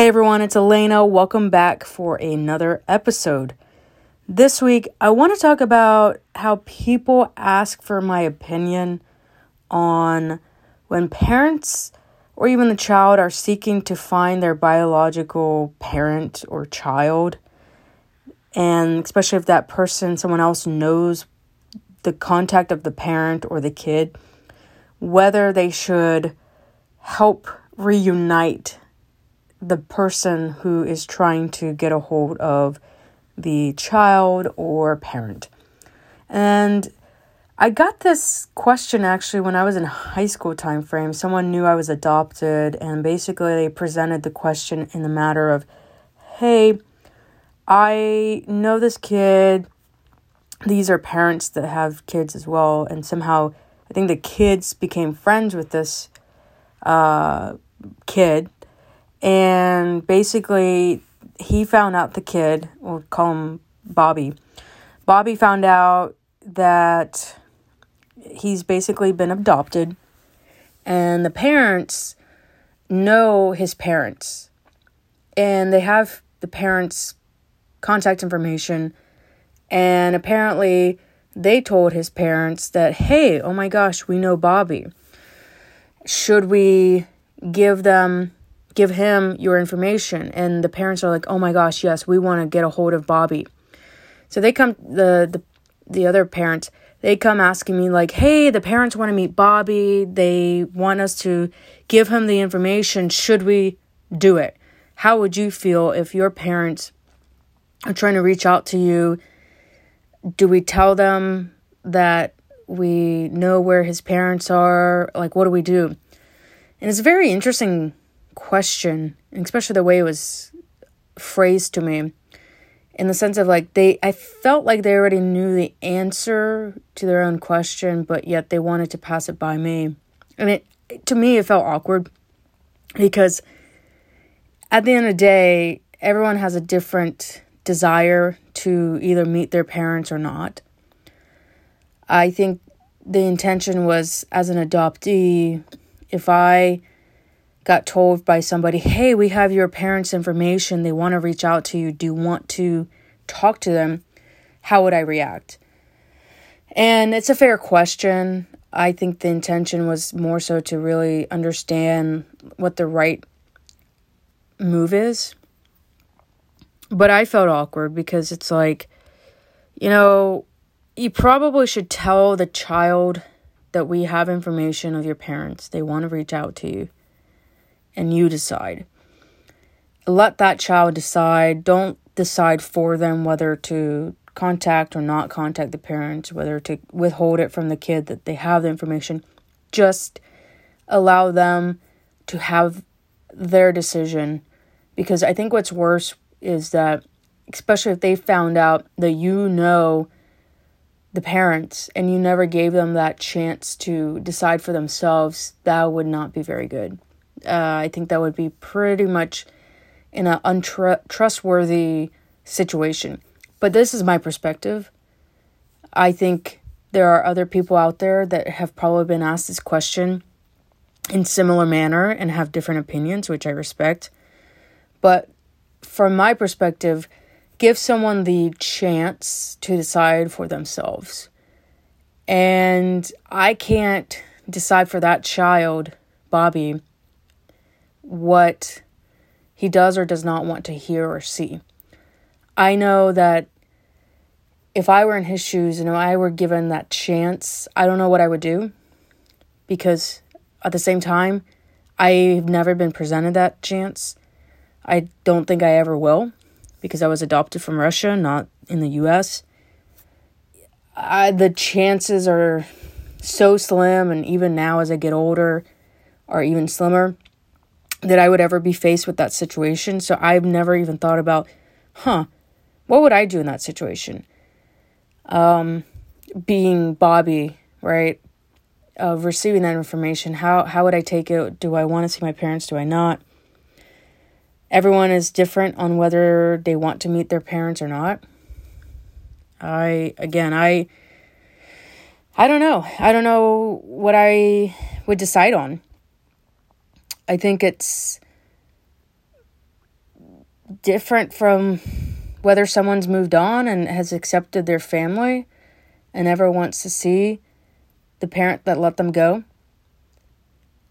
Hey everyone, it's Elena. Welcome back for another episode. This week, I want to talk about how people ask for my opinion on when parents or even the child are seeking to find their biological parent or child, and especially if that person, someone else, knows the contact of the parent or the kid, whether they should help reunite the person who is trying to get a hold of the child or parent. And I got this question actually when I was in high school time frame. Someone knew I was adopted and basically they presented the question in the matter of, "Hey, I know this kid. These are parents that have kids as well and somehow I think the kids became friends with this uh, kid and basically he found out the kid we'll call him bobby. Bobby found out that he's basically been adopted and the parents know his parents. And they have the parents contact information and apparently they told his parents that hey oh my gosh we know bobby. Should we give them give him your information. And the parents are like oh my gosh yes we want to get a hold of bobby. So they come the the, the other parents they come asking me like hey the parents want to meet bobby. They want us to give him the information. Should we do it? How would you feel if your parents are trying to reach out to you? Do we tell them that we know where his parents are? Like what do we do? And it's very interesting question, especially the way it was phrased to me, in the sense of like they, I felt like they already knew the answer to their own question, but yet they wanted to pass it by me. And it, to me, it felt awkward because at the end of the day, everyone has a different desire to either meet their parents or not. I think the intention was as an adoptee, if I got told by somebody, hey, we have your parents' information. They want to reach out to you. Do you want to talk to them? How would I react? And it's a fair question. I think the intention was more so to really understand what the right move is. But I felt awkward because it's like, you know, you probably should tell the child that we have information of your parents. They want to reach out to you and you decide. Let that child decide. Don't decide for them whether to contact or not contact the parents, whether to withhold it from the kid that they have the information. Just allow them to have their decision because I think what's worse is that especially if they found out that you know the parents and you never gave them that chance to decide for themselves, that would not be very good. Uh, I think that would be pretty much in an untrustworthy situation. But this is my perspective. I think there are other people out there that have probably been asked this question in similar manner and have different opinions, which I respect. But from my perspective, give someone the chance to decide for themselves. And I can't decide for that child, Bobby, what he does or does not want to hear or see. I know that if I were in his shoes and if I were given that chance, I don't know what I would do because at the same time, I've never been presented that chance. I don't think I ever will because I was adopted from Russia, not in the US. I, the chances are so slim, and even now as I get older, are even slimmer that I would ever be faced with that situation. So I've never even thought about, huh, what would I do in that situation? Um, being Bobby, right? Of receiving that information, how how would I take it? Do I want to see my parents? Do I not? Everyone is different on whether they want to meet their parents or not. I again, I I don't know. I don't know what I would decide on. I think it's different from whether someone's moved on and has accepted their family and never wants to see the parent that let them go.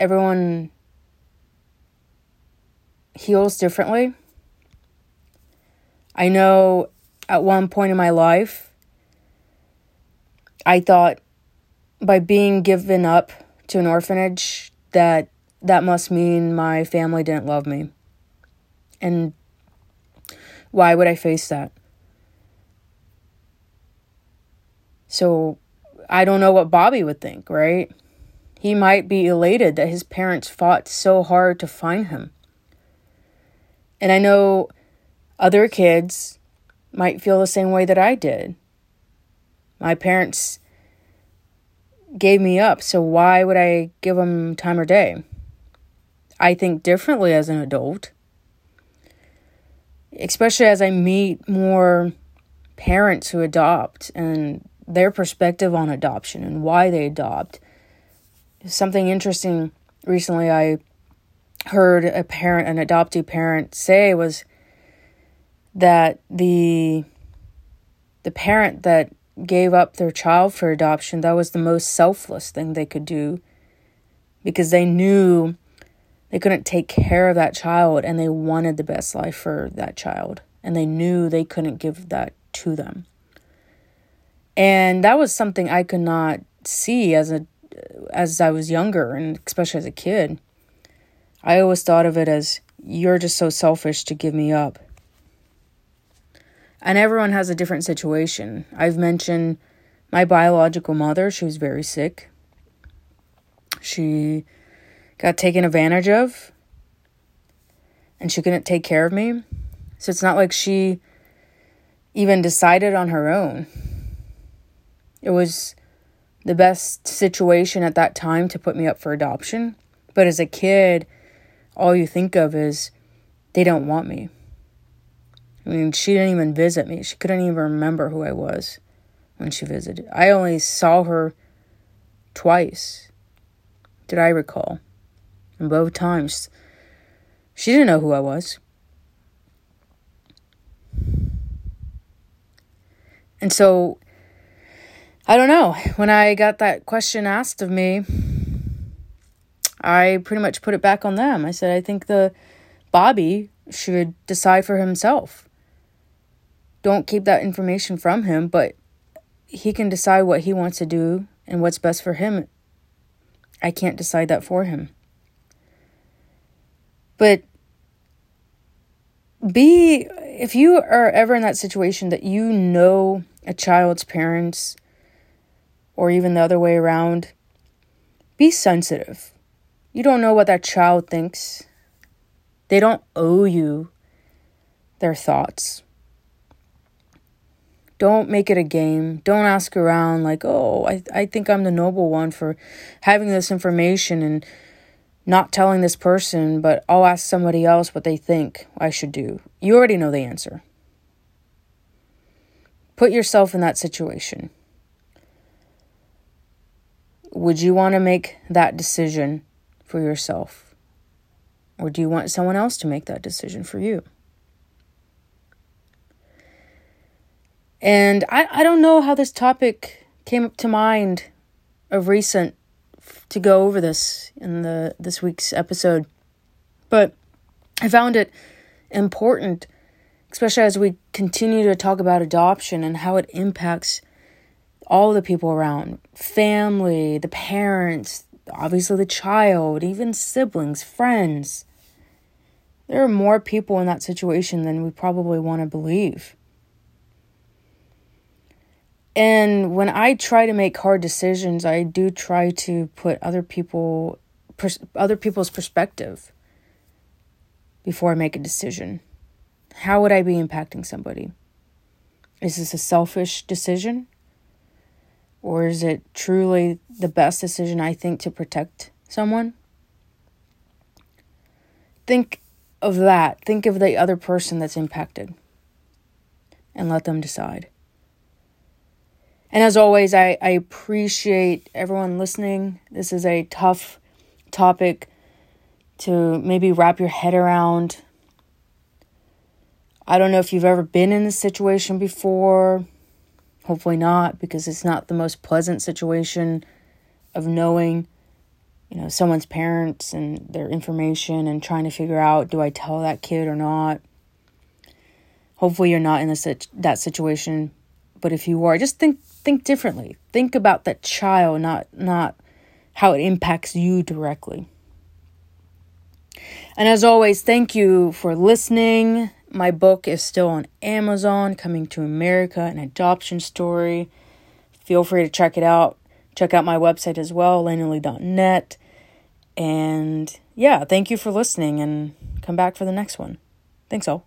Everyone heals differently. I know at one point in my life, I thought by being given up to an orphanage that that must mean my family didn't love me. And why would I face that? So I don't know what Bobby would think, right? He might be elated that his parents fought so hard to find him. And I know other kids might feel the same way that I did. My parents gave me up, so why would I give them time or day? I think differently as an adult, especially as I meet more parents who adopt and their perspective on adoption and why they adopt. Something interesting recently I heard a parent, an adoptive parent, say was that the the parent that gave up their child for adoption, that was the most selfless thing they could do because they knew they couldn't take care of that child and they wanted the best life for that child and they knew they couldn't give that to them. And that was something I could not see as a as I was younger and especially as a kid. I always thought of it as you're just so selfish to give me up. And everyone has a different situation. I've mentioned my biological mother, she was very sick. She got taken advantage of and she couldn't take care of me. So it's not like she even decided on her own. It was the best situation at that time to put me up for adoption. But as a kid, all you think of is they don't want me. I mean, she didn't even visit me. She couldn't even remember who I was when she visited. I only saw her twice, did I recall. And both times, she didn't know who I was. And so, I don't know. When I got that question asked of me, I pretty much put it back on them. I said, I think the Bobby should decide for himself don't keep that information from him, but he can decide what he wants to do and what's best for him. I can't decide that for him. But be, if you are ever in that situation that you know a child's parents, or even the other way around, be sensitive. You don't know what that child thinks. They don't owe you their thoughts. Don't make it a game. Don't ask around like, oh, I, I think I'm the noble one for having this information and not telling this person, but I'll ask somebody else what they think I should do. You already know the answer. Put yourself in that situation. Would you want to make that decision for yourself? Or do you want someone else to make that decision for you? And I, I don't know how this topic came up to mind of recent to go over this in the this week's episode. But I found it important, especially as we continue to talk about adoption and how it impacts all the people around family, the parents, obviously the child, even siblings, friends. There are more people in that situation than we probably want to believe. And when I try to make hard decisions, I do try to put other people pers- other people's perspective before I make a decision. How would I be impacting somebody? Is this a selfish decision? Or is it truly the best decision I think to protect someone? Think of that. Think of the other person that's impacted and let them decide. And as always, I, I appreciate everyone listening. This is a tough topic to maybe wrap your head around. I don't know if you've ever been in this situation before. Hopefully not, because it's not the most pleasant situation of knowing, you know, someone's parents and their information and trying to figure out do I tell that kid or not. Hopefully you're not in this that situation, but if you are, just think think differently. Think about that child, not not how it impacts you directly. And as always, thank you for listening. My book is still on Amazon, Coming to America, an adoption story. Feel free to check it out. Check out my website as well, elenalee.net. And yeah, thank you for listening and come back for the next one. Thanks all.